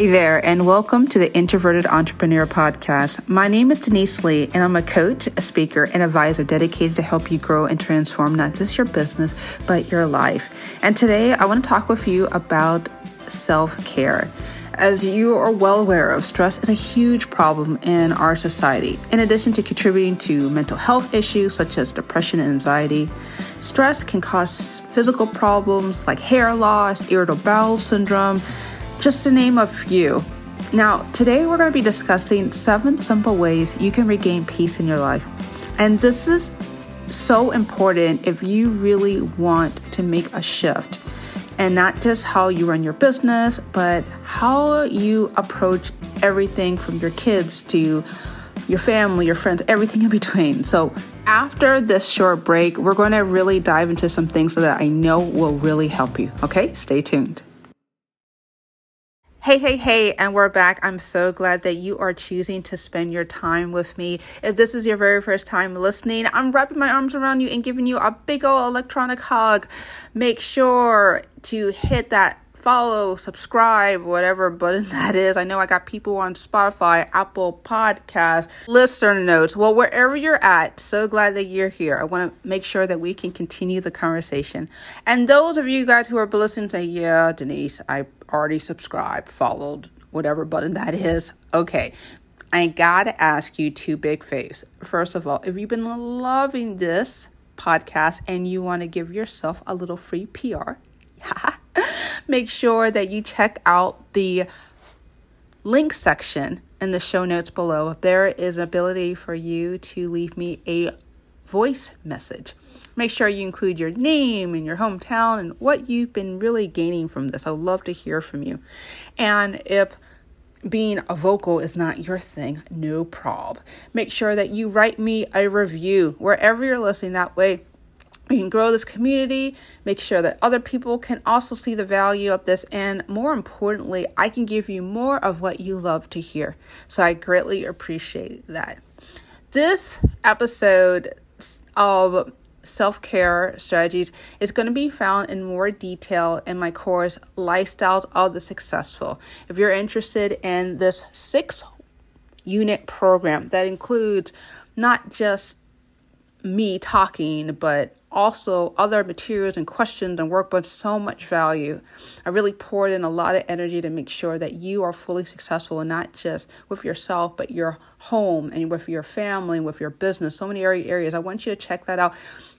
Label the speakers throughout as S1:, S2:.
S1: Hey there, and welcome to the Introverted Entrepreneur Podcast. My name is Denise Lee, and I'm a coach, a speaker, and advisor dedicated to help you grow and transform not just your business, but your life. And today I want to talk with you about self care. As you are well aware of, stress is a huge problem in our society. In addition to contributing to mental health issues such as depression and anxiety, stress can cause physical problems like hair loss, irritable bowel syndrome, just to name a few. Now, today we're going to be discussing seven simple ways you can regain peace in your life. And this is so important if you really want to make a shift and not just how you run your business, but how you approach everything from your kids to your family, your friends, everything in between. So, after this short break, we're going to really dive into some things that I know will really help you. Okay, stay tuned. Hey, hey, hey, and we're back. I'm so glad that you are choosing to spend your time with me. If this is your very first time listening, I'm wrapping my arms around you and giving you a big old electronic hug. Make sure to hit that follow, subscribe, whatever button that is. I know I got people on Spotify, Apple Podcast, Listen Notes. Well, wherever you're at, so glad that you're here. I want to make sure that we can continue the conversation. And those of you guys who are listening say, yeah, Denise, I already subscribed, followed, whatever button that is. Okay. I gotta ask you two big favors. First of all, if you've been loving this podcast and you want to give yourself a little free PR, make sure that you check out the link section in the show notes below. There is an ability for you to leave me a voice message. Make sure you include your name and your hometown and what you've been really gaining from this. I would love to hear from you. And if being a vocal is not your thing, no prob. Make sure that you write me a review wherever you're listening. That way, we can grow this community, make sure that other people can also see the value of this, and more importantly, I can give you more of what you love to hear. So I greatly appreciate that. This episode of self care strategies is going to be found in more detail in my course, Lifestyles of the Successful. If you're interested in this six unit program that includes not just me talking, but also other materials and questions and workbooks, so much value. I really poured in a lot of energy to make sure that you are fully successful and not just with yourself, but your home and with your family with your business. So many areas. I want you to check that out.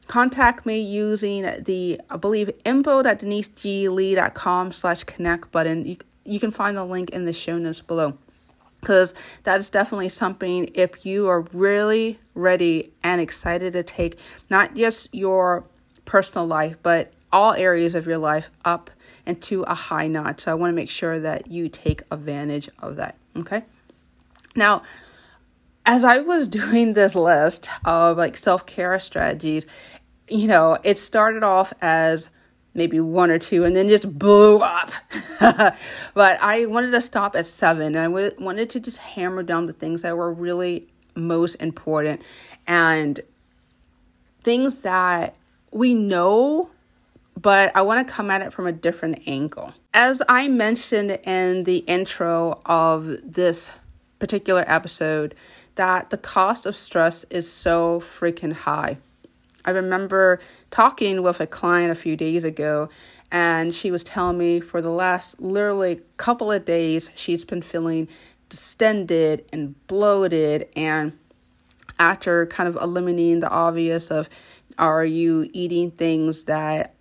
S1: Contact me using the, I believe, info.deniseglee.com slash connect button. You, you can find the link in the show notes below because that is definitely something if you are really ready and excited to take not just your personal life but all areas of your life up into a high notch. So i want to make sure that you take advantage of that okay? Now as i was doing this list of like self-care strategies you know it started off as maybe one or two, and then just blew up. but I wanted to stop at seven, and I w- wanted to just hammer down the things that were really most important and things that we know, but I want to come at it from a different angle. As I mentioned in the intro of this particular episode, that the cost of stress is so freaking high. I remember talking with a client a few days ago, and she was telling me for the last literally couple of days, she's been feeling distended and bloated. And after kind of eliminating the obvious of are you eating things that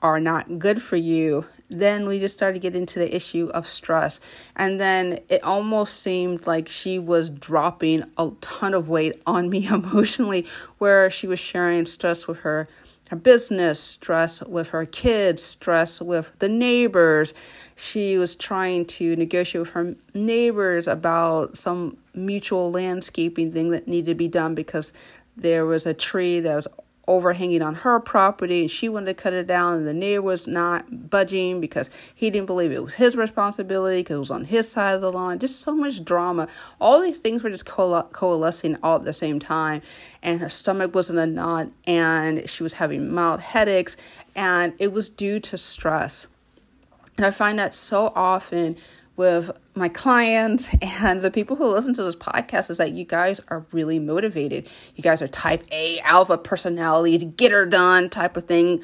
S1: are not good for you, then we just started getting into the issue of stress. And then it almost seemed like she was dropping a ton of weight on me emotionally, where she was sharing stress with her. Her business, stress with her kids, stress with the neighbors. She was trying to negotiate with her neighbors about some mutual landscaping thing that needed to be done because there was a tree that was overhanging on her property and she wanted to cut it down and the neighbor was not budging because he didn't believe it was his responsibility because it was on his side of the lawn. Just so much drama. All these things were just coalescing all at the same time and her stomach was in a knot and she was having mild headaches and it was due to stress. And i find that so often with my clients and the people who listen to this podcast is that you guys are really motivated. You guys are type A, alpha personality, get her done type of thing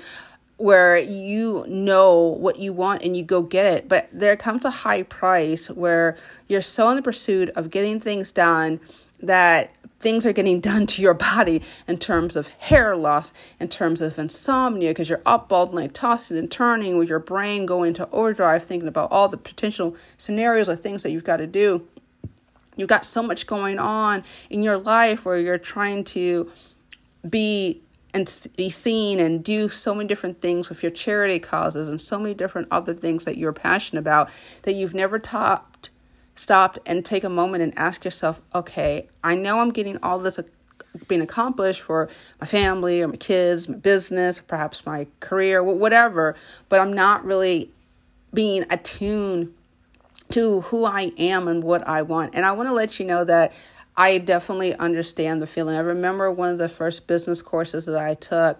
S1: where you know what you want and you go get it. But there comes a high price where you're so in the pursuit of getting things done that things are getting done to your body in terms of hair loss, in terms of insomnia, because you're up all night tossing and turning with your brain going into overdrive, thinking about all the potential scenarios or things that you've got to do. You've got so much going on in your life where you're trying to be and be seen and do so many different things with your charity causes and so many different other things that you're passionate about that you've never stopped stopped and take a moment and ask yourself okay i know i'm getting all this uh, being accomplished for my family or my kids my business perhaps my career whatever but i'm not really being attuned to who i am and what i want and i want to let you know that I definitely understand the feeling. I remember one of the first business courses that I took,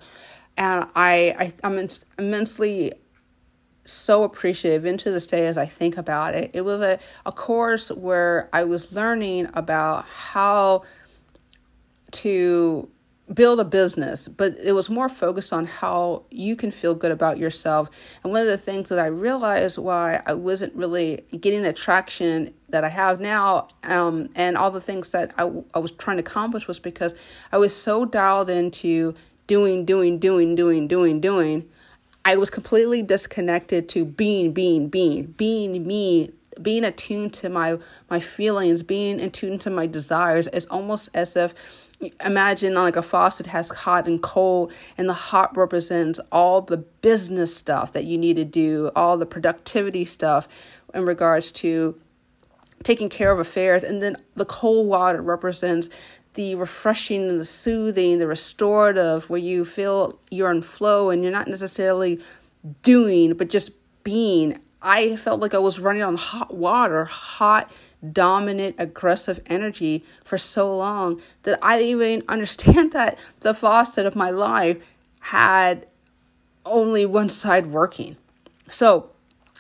S1: and I, I I'm immensely so appreciative into this day as I think about it. It was a, a course where I was learning about how to build a business, but it was more focused on how you can feel good about yourself. And one of the things that I realized why I wasn't really getting the traction that I have now, um, and all the things that I, I was trying to accomplish was because I was so dialed into doing, doing, doing, doing, doing, doing. I was completely disconnected to being, being, being, being me, being attuned to my my feelings, being attuned to my desires. It's almost as if imagine like a faucet has hot and cold and the hot represents all the business stuff that you need to do all the productivity stuff in regards to taking care of affairs and then the cold water represents the refreshing and the soothing the restorative where you feel you're in flow and you're not necessarily doing but just being i felt like i was running on hot water hot dominant, aggressive energy for so long that I didn't even understand that the faucet of my life had only one side working. So,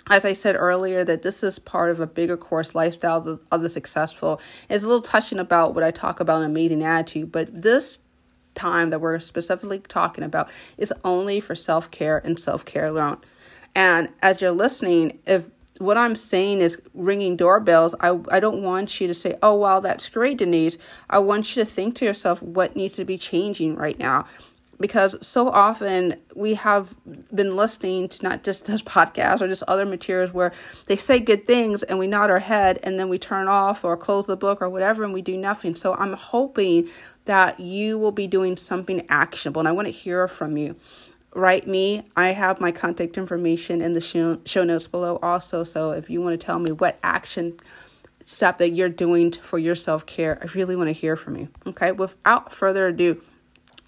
S1: as I said earlier, that this is part of a bigger course, lifestyle of the successful. It's a little touching about what I talk about an amazing attitude, but this time that we're specifically talking about is only for self care and self care alone. And as you're listening, if what I'm saying is ringing doorbells. I, I don't want you to say, oh, wow, that's great, Denise. I want you to think to yourself what needs to be changing right now. Because so often we have been listening to not just this podcast or just other materials where they say good things and we nod our head and then we turn off or close the book or whatever and we do nothing. So I'm hoping that you will be doing something actionable and I want to hear from you write me. I have my contact information in the show, show notes below also. So if you want to tell me what action step that you're doing for your self care, I really want to hear from you. Okay. Without further ado,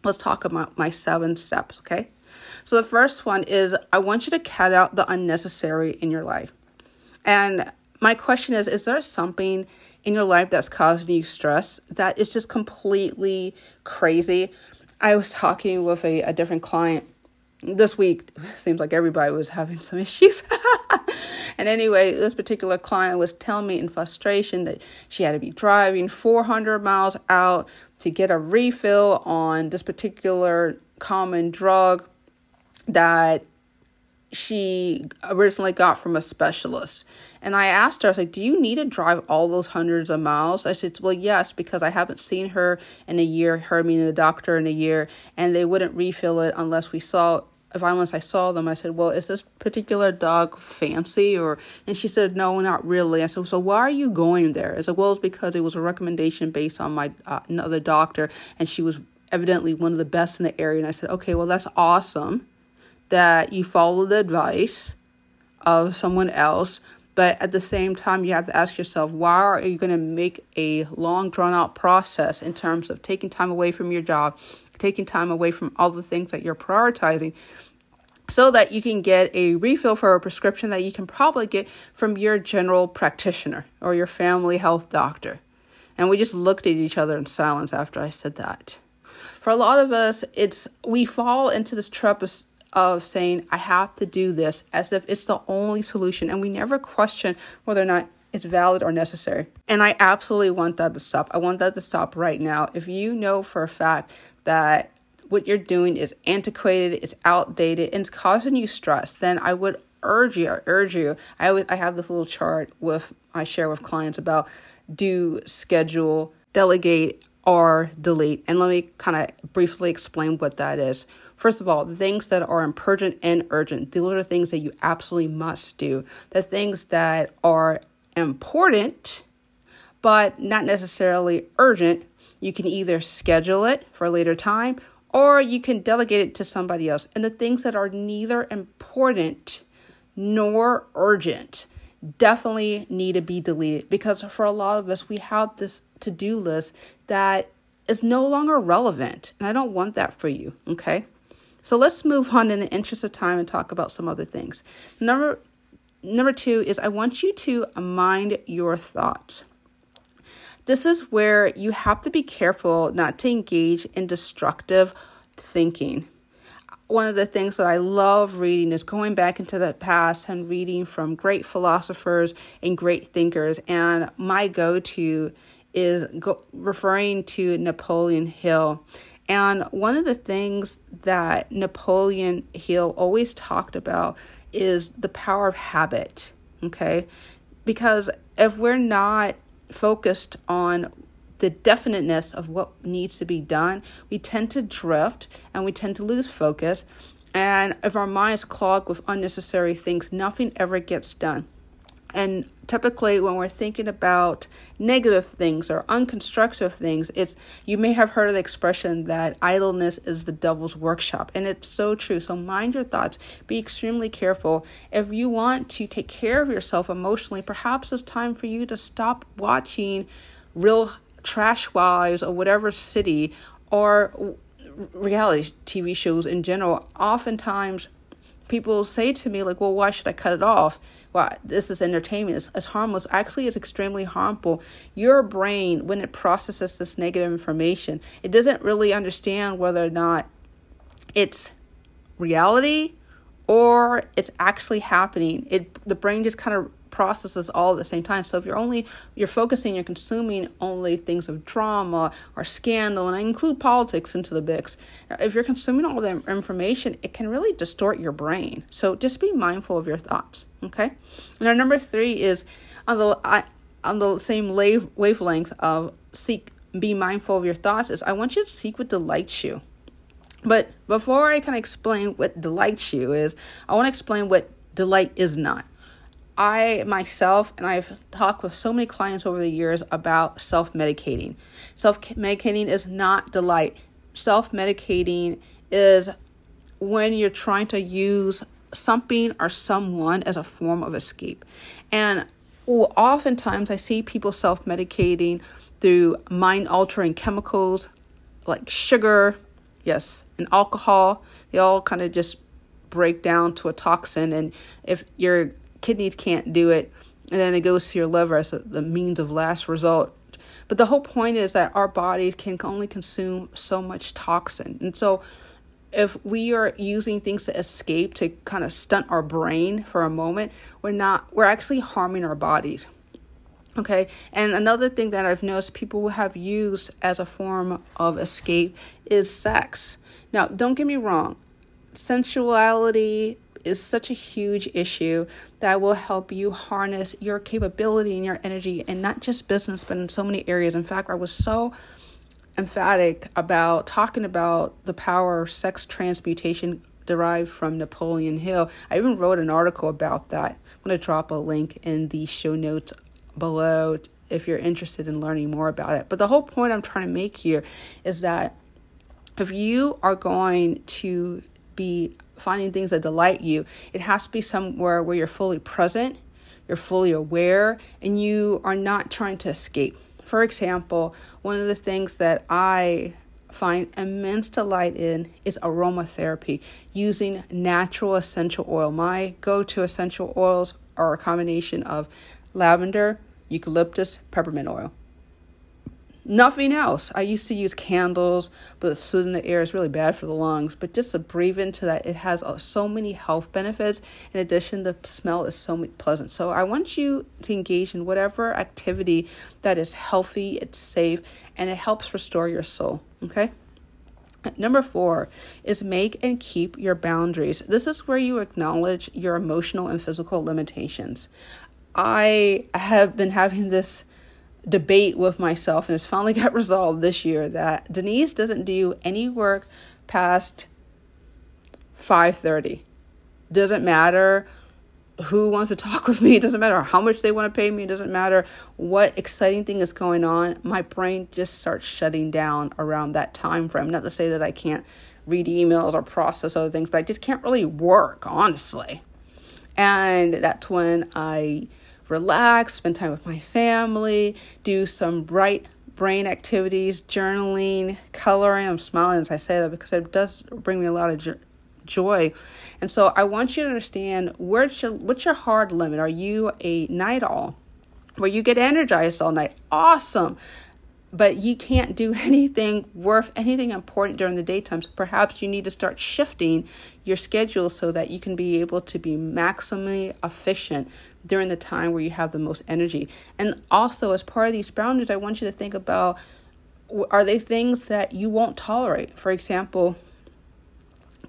S1: let's talk about my seven steps. Okay. So the first one is I want you to cut out the unnecessary in your life. And my question is Is there something in your life that's causing you stress that is just completely crazy? I was talking with a, a different client this week seems like everybody was having some issues. and anyway, this particular client was telling me in frustration that she had to be driving 400 miles out to get a refill on this particular common drug that she originally got from a specialist. And I asked her, I was like, Do you need to drive all those hundreds of miles? I said, Well, yes, because I haven't seen her in a year, her meaning the doctor in a year, and they wouldn't refill it unless we saw if unless I saw them, I said, Well, is this particular dog fancy? Or and she said, No, not really. I said, So why are you going there? I said, Well, it's because it was a recommendation based on my uh, another doctor, and she was evidently one of the best in the area. And I said, Okay, well, that's awesome that you follow the advice of someone else. But at the same time, you have to ask yourself, why are you going to make a long, drawn out process in terms of taking time away from your job, taking time away from all the things that you're prioritizing so that you can get a refill for a prescription that you can probably get from your general practitioner or your family health doctor. And we just looked at each other in silence after I said that. For a lot of us, it's we fall into this trap of of saying, I have to do this as if it's the only solution. And we never question whether or not it's valid or necessary. And I absolutely want that to stop. I want that to stop right now. If you know for a fact that what you're doing is antiquated, it's outdated, and it's causing you stress, then I would urge you, I urge you. I would I have this little chart with I share with clients about do, schedule, delegate, or delete. And let me kind of briefly explain what that is. First of all, the things that are important and urgent, those are things that you absolutely must do. The things that are important, but not necessarily urgent, you can either schedule it for a later time or you can delegate it to somebody else. And the things that are neither important nor urgent definitely need to be deleted because for a lot of us, we have this to do list that is no longer relevant. And I don't want that for you, okay? So let's move on in the interest of time and talk about some other things. Number number 2 is I want you to mind your thoughts. This is where you have to be careful not to engage in destructive thinking. One of the things that I love reading is going back into the past and reading from great philosophers and great thinkers. And my go to is go- referring to Napoleon Hill. And one of the things that Napoleon Hill always talked about is the power of habit. Okay. Because if we're not focused on the definiteness of what needs to be done, we tend to drift and we tend to lose focus. And if our mind is clogged with unnecessary things, nothing ever gets done. And typically, when we're thinking about negative things or unconstructive things, it's you may have heard the expression that idleness is the devil's workshop, and it's so true. So mind your thoughts. Be extremely careful. If you want to take care of yourself emotionally, perhaps it's time for you to stop watching real trash wives or whatever city or reality TV shows in general. Oftentimes people say to me like well why should i cut it off? Well this is entertainment. It's, it's harmless. Actually it's extremely harmful. Your brain when it processes this negative information it doesn't really understand whether or not it's reality or it's actually happening. It the brain just kind of processes all at the same time. So if you're only you're focusing, you're consuming only things of drama or scandal, and I include politics into the mix. If you're consuming all that information, it can really distort your brain. So just be mindful of your thoughts. Okay. And our number three is on the on the same wave, wavelength of seek be mindful of your thoughts is I want you to seek what delights you. But before I can explain what delights you is, I want to explain what delight is not. I myself, and I've talked with so many clients over the years about self medicating. Self medicating is not delight. Self medicating is when you're trying to use something or someone as a form of escape. And oftentimes I see people self medicating through mind altering chemicals like sugar, yes, and alcohol. They all kind of just break down to a toxin. And if you're kidneys can't do it, and then it goes to your liver as the means of last result. But the whole point is that our bodies can only consume so much toxin. And so if we are using things to escape to kind of stunt our brain for a moment, we're not we're actually harming our bodies. Okay, and another thing that I've noticed people have used as a form of escape is sex. Now, don't get me wrong, sensuality is such a huge issue that will help you harness your capability and your energy and not just business but in so many areas. In fact i was so emphatic about talking about the power of sex transmutation derived from napoleon hill. I even wrote an article about that. I'm going to drop a link in the show notes below if you're interested in learning more about it. But the whole point i'm trying to make here is that if you are going to be finding things that delight you. It has to be somewhere where you're fully present, you're fully aware, and you are not trying to escape. For example, one of the things that I find immense delight in is aromatherapy using natural essential oil. My go to essential oils are a combination of lavender, eucalyptus, peppermint oil. Nothing else. I used to use candles, but the soot in the air is really bad for the lungs. But just to breathe into that, it has uh, so many health benefits. In addition, the smell is so pleasant. So I want you to engage in whatever activity that is healthy, it's safe, and it helps restore your soul. Okay? Number four is make and keep your boundaries. This is where you acknowledge your emotional and physical limitations. I have been having this debate with myself, and it's finally got resolved this year that Denise doesn't do any work past 5:30. Doesn't matter who wants to talk with me, it doesn't matter how much they want to pay me, it doesn't matter what exciting thing is going on. My brain just starts shutting down around that time frame. Not to say that I can't read emails or process other things, but I just can't really work, honestly. And that's when I relax, spend time with my family, do some bright brain activities, journaling, coloring. I'm smiling as I say that because it does bring me a lot of jo- joy. And so I want you to understand where's your, what's your hard limit? Are you a night owl? Where you get energized all night? Awesome but you can't do anything worth anything important during the daytime. So perhaps you need to start shifting your schedule so that you can be able to be maximally efficient during the time where you have the most energy. And also, as part of these boundaries, I want you to think about are they things that you won't tolerate? For example,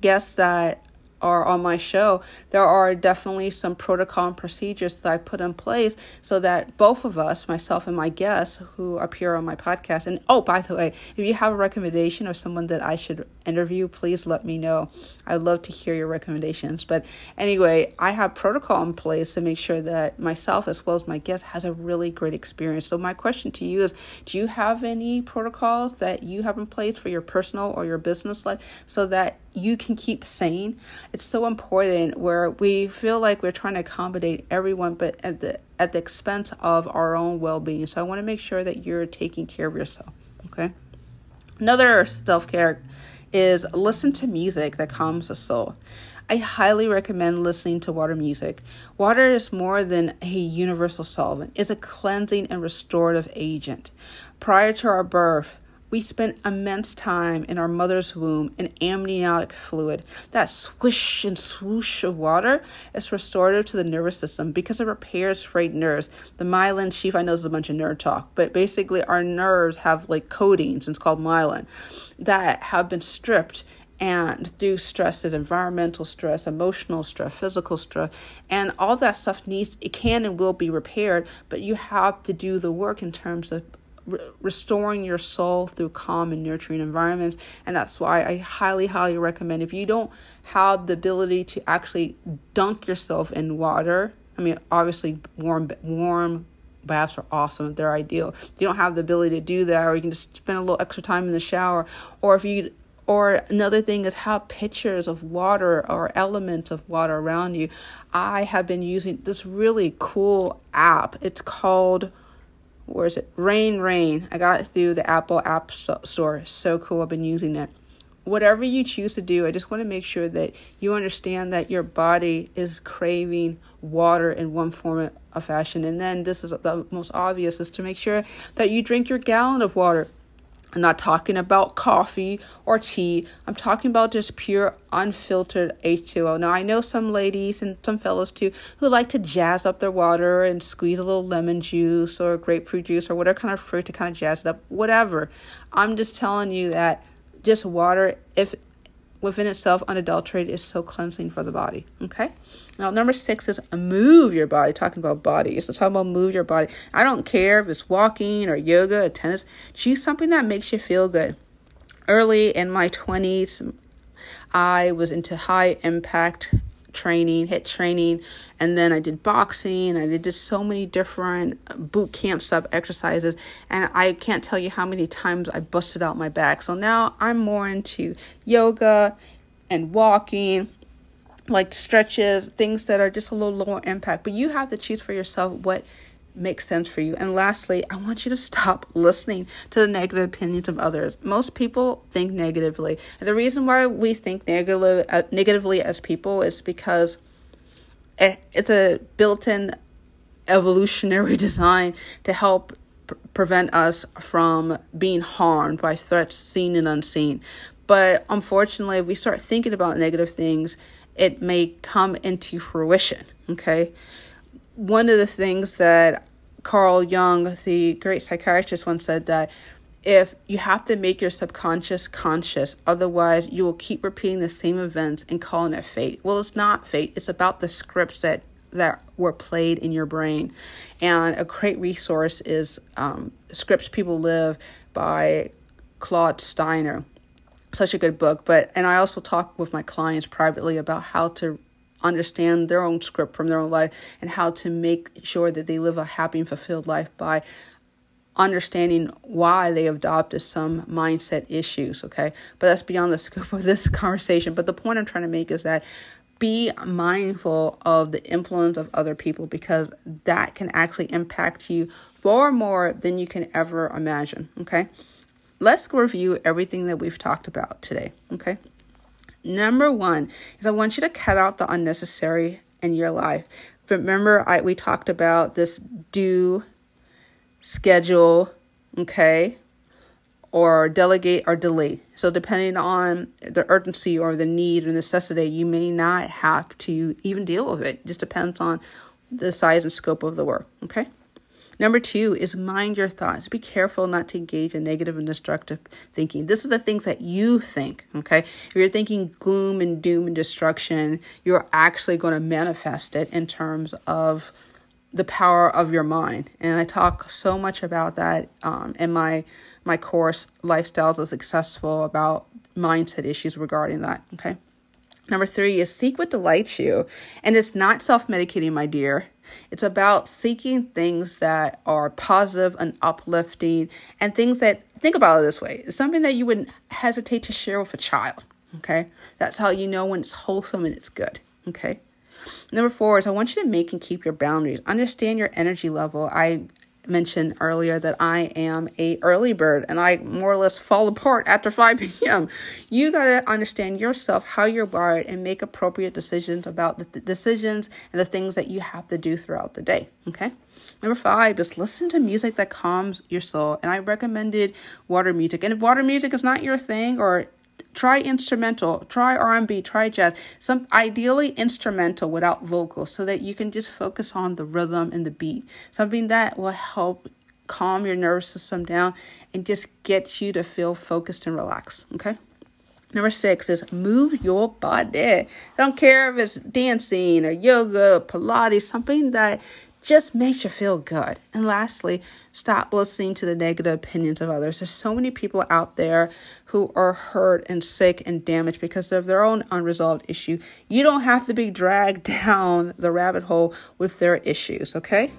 S1: guests that are on my show, there are definitely some protocol and procedures that I put in place so that both of us, myself and my guests who appear on my podcast, and oh, by the way, if you have a recommendation or someone that I should interview, please let me know. I'd love to hear your recommendations. But anyway, I have protocol in place to make sure that myself as well as my guest has a really great experience. So my question to you is, do you have any protocols that you have in place for your personal or your business life so that you can keep sane. It's so important where we feel like we're trying to accommodate everyone, but at the at the expense of our own well being. So I want to make sure that you're taking care of yourself. Okay. Another self care is listen to music that calms the soul. I highly recommend listening to water music. Water is more than a universal solvent, it's a cleansing and restorative agent. Prior to our birth, we spent immense time in our mother's womb in amniotic fluid. That swish and swoosh of water is restorative to the nervous system because it repairs frayed nerves. The myelin sheath, I know is a bunch of nerd talk, but basically our nerves have like coatings, and it's called myelin, that have been stripped and through stress is environmental stress emotional stress physical stress and all that stuff needs it can and will be repaired but you have to do the work in terms of re- restoring your soul through calm and nurturing environments. And that's why I highly, highly recommend if you don't have the ability to actually dunk yourself in water. I mean, obviously, warm, warm baths are awesome. They're ideal. You don't have the ability to do that, or you can just spend a little extra time in the shower, or if you or another thing is have pictures of water or elements of water around you. I have been using this really cool app. It's called where is it? Rain Rain. I got it through the Apple App Store. So cool. I've been using it. Whatever you choose to do, I just want to make sure that you understand that your body is craving water in one form of fashion. And then this is the most obvious is to make sure that you drink your gallon of water I'm not talking about coffee or tea. I'm talking about just pure unfiltered H2O. Now, I know some ladies and some fellows too who like to jazz up their water and squeeze a little lemon juice or grapefruit juice or whatever kind of fruit to kind of jazz it up, whatever. I'm just telling you that just water, if within itself unadulterated, is so cleansing for the body. Okay? Now, number six is move your body. Talking about bodies. Let's talk about move your body. I don't care if it's walking or yoga or tennis. Choose something that makes you feel good. Early in my 20s, I was into high impact training, HIIT training, and then I did boxing. I did just so many different boot camp sub exercises, and I can't tell you how many times I busted out my back. So now I'm more into yoga and walking like stretches, things that are just a little lower impact. But you have to choose for yourself what makes sense for you. And lastly, I want you to stop listening to the negative opinions of others. Most people think negatively. And the reason why we think negatively, uh, negatively as people is because it, it's a built in evolutionary design to help prevent us from being harmed by threats seen and unseen. But unfortunately, if we start thinking about negative things, it may come into fruition. Okay. One of the things that Carl Jung, the great psychiatrist, once said that if you have to make your subconscious conscious, otherwise, you will keep repeating the same events and calling it fate. Well, it's not fate, it's about the scripts that that were played in your brain. And a great resource is um, Scripts People Live by Claude Steiner. Such a good book. But and I also talk with my clients privately about how to understand their own script from their own life and how to make sure that they live a happy and fulfilled life by understanding why they adopted some mindset issues okay but that's beyond the scope of this conversation but the point i'm trying to make is that be mindful of the influence of other people because that can actually impact you far more than you can ever imagine. Okay. Let's review everything that we've talked about today. Okay. Number one is I want you to cut out the unnecessary in your life. Remember, I we talked about this do schedule, okay, or delegate or delay. So, depending on the urgency or the need or necessity, you may not have to even deal with it. it just depends on the size and scope of the work. Okay. Number two is mind your thoughts. Be careful not to engage in negative and destructive thinking. This is the things that you think, okay? If you're thinking gloom and doom and destruction, you're actually going to manifest it in terms of the power of your mind. And I talk so much about that um, in my my course, Lifestyles of Successful, about mindset issues regarding that. Okay. Number three is seek what delights you. And it's not self medicating, my dear. It's about seeking things that are positive and uplifting and things that, think about it this way, it's something that you wouldn't hesitate to share with a child. Okay. That's how you know when it's wholesome and it's good. Okay. Number four is I want you to make and keep your boundaries. Understand your energy level. I mentioned earlier that I am a early bird and I more or less fall apart after 5 p.m. You got to understand yourself, how you're wired, and make appropriate decisions about the th- decisions and the things that you have to do throughout the day. Okay. Number five is listen to music that calms your soul. And I recommended water music. And if water music is not your thing or try instrumental try r&b try jazz. Some ideally instrumental without vocals so that you can just focus on the rhythm and the beat. Something that will help calm your nervous system down and just get you to feel focused and relaxed okay? Number six is move your body. I don't care if it's dancing or yoga, or Pilates, something that just makes you feel good. And lastly, stop listening to the negative opinions of others. There's so many people out there who are hurt and sick and damaged because of their own unresolved issue. You don't have to be dragged down the rabbit hole with their issues, okay?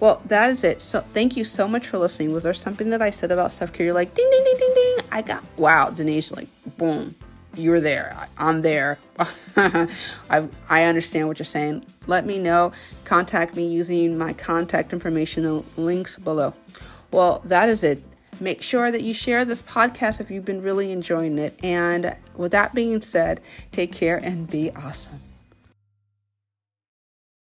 S1: Well, that is it. So, thank you so much for listening. Was there something that I said about self care? You're like, ding, ding, ding, ding, ding. I got, wow, Denise, like, boom you're there. I'm there. I I understand what you're saying. Let me know. Contact me using my contact information and links below. Well, that is it. Make sure that you share this podcast if you've been really enjoying it. And with that being said, take care and be awesome.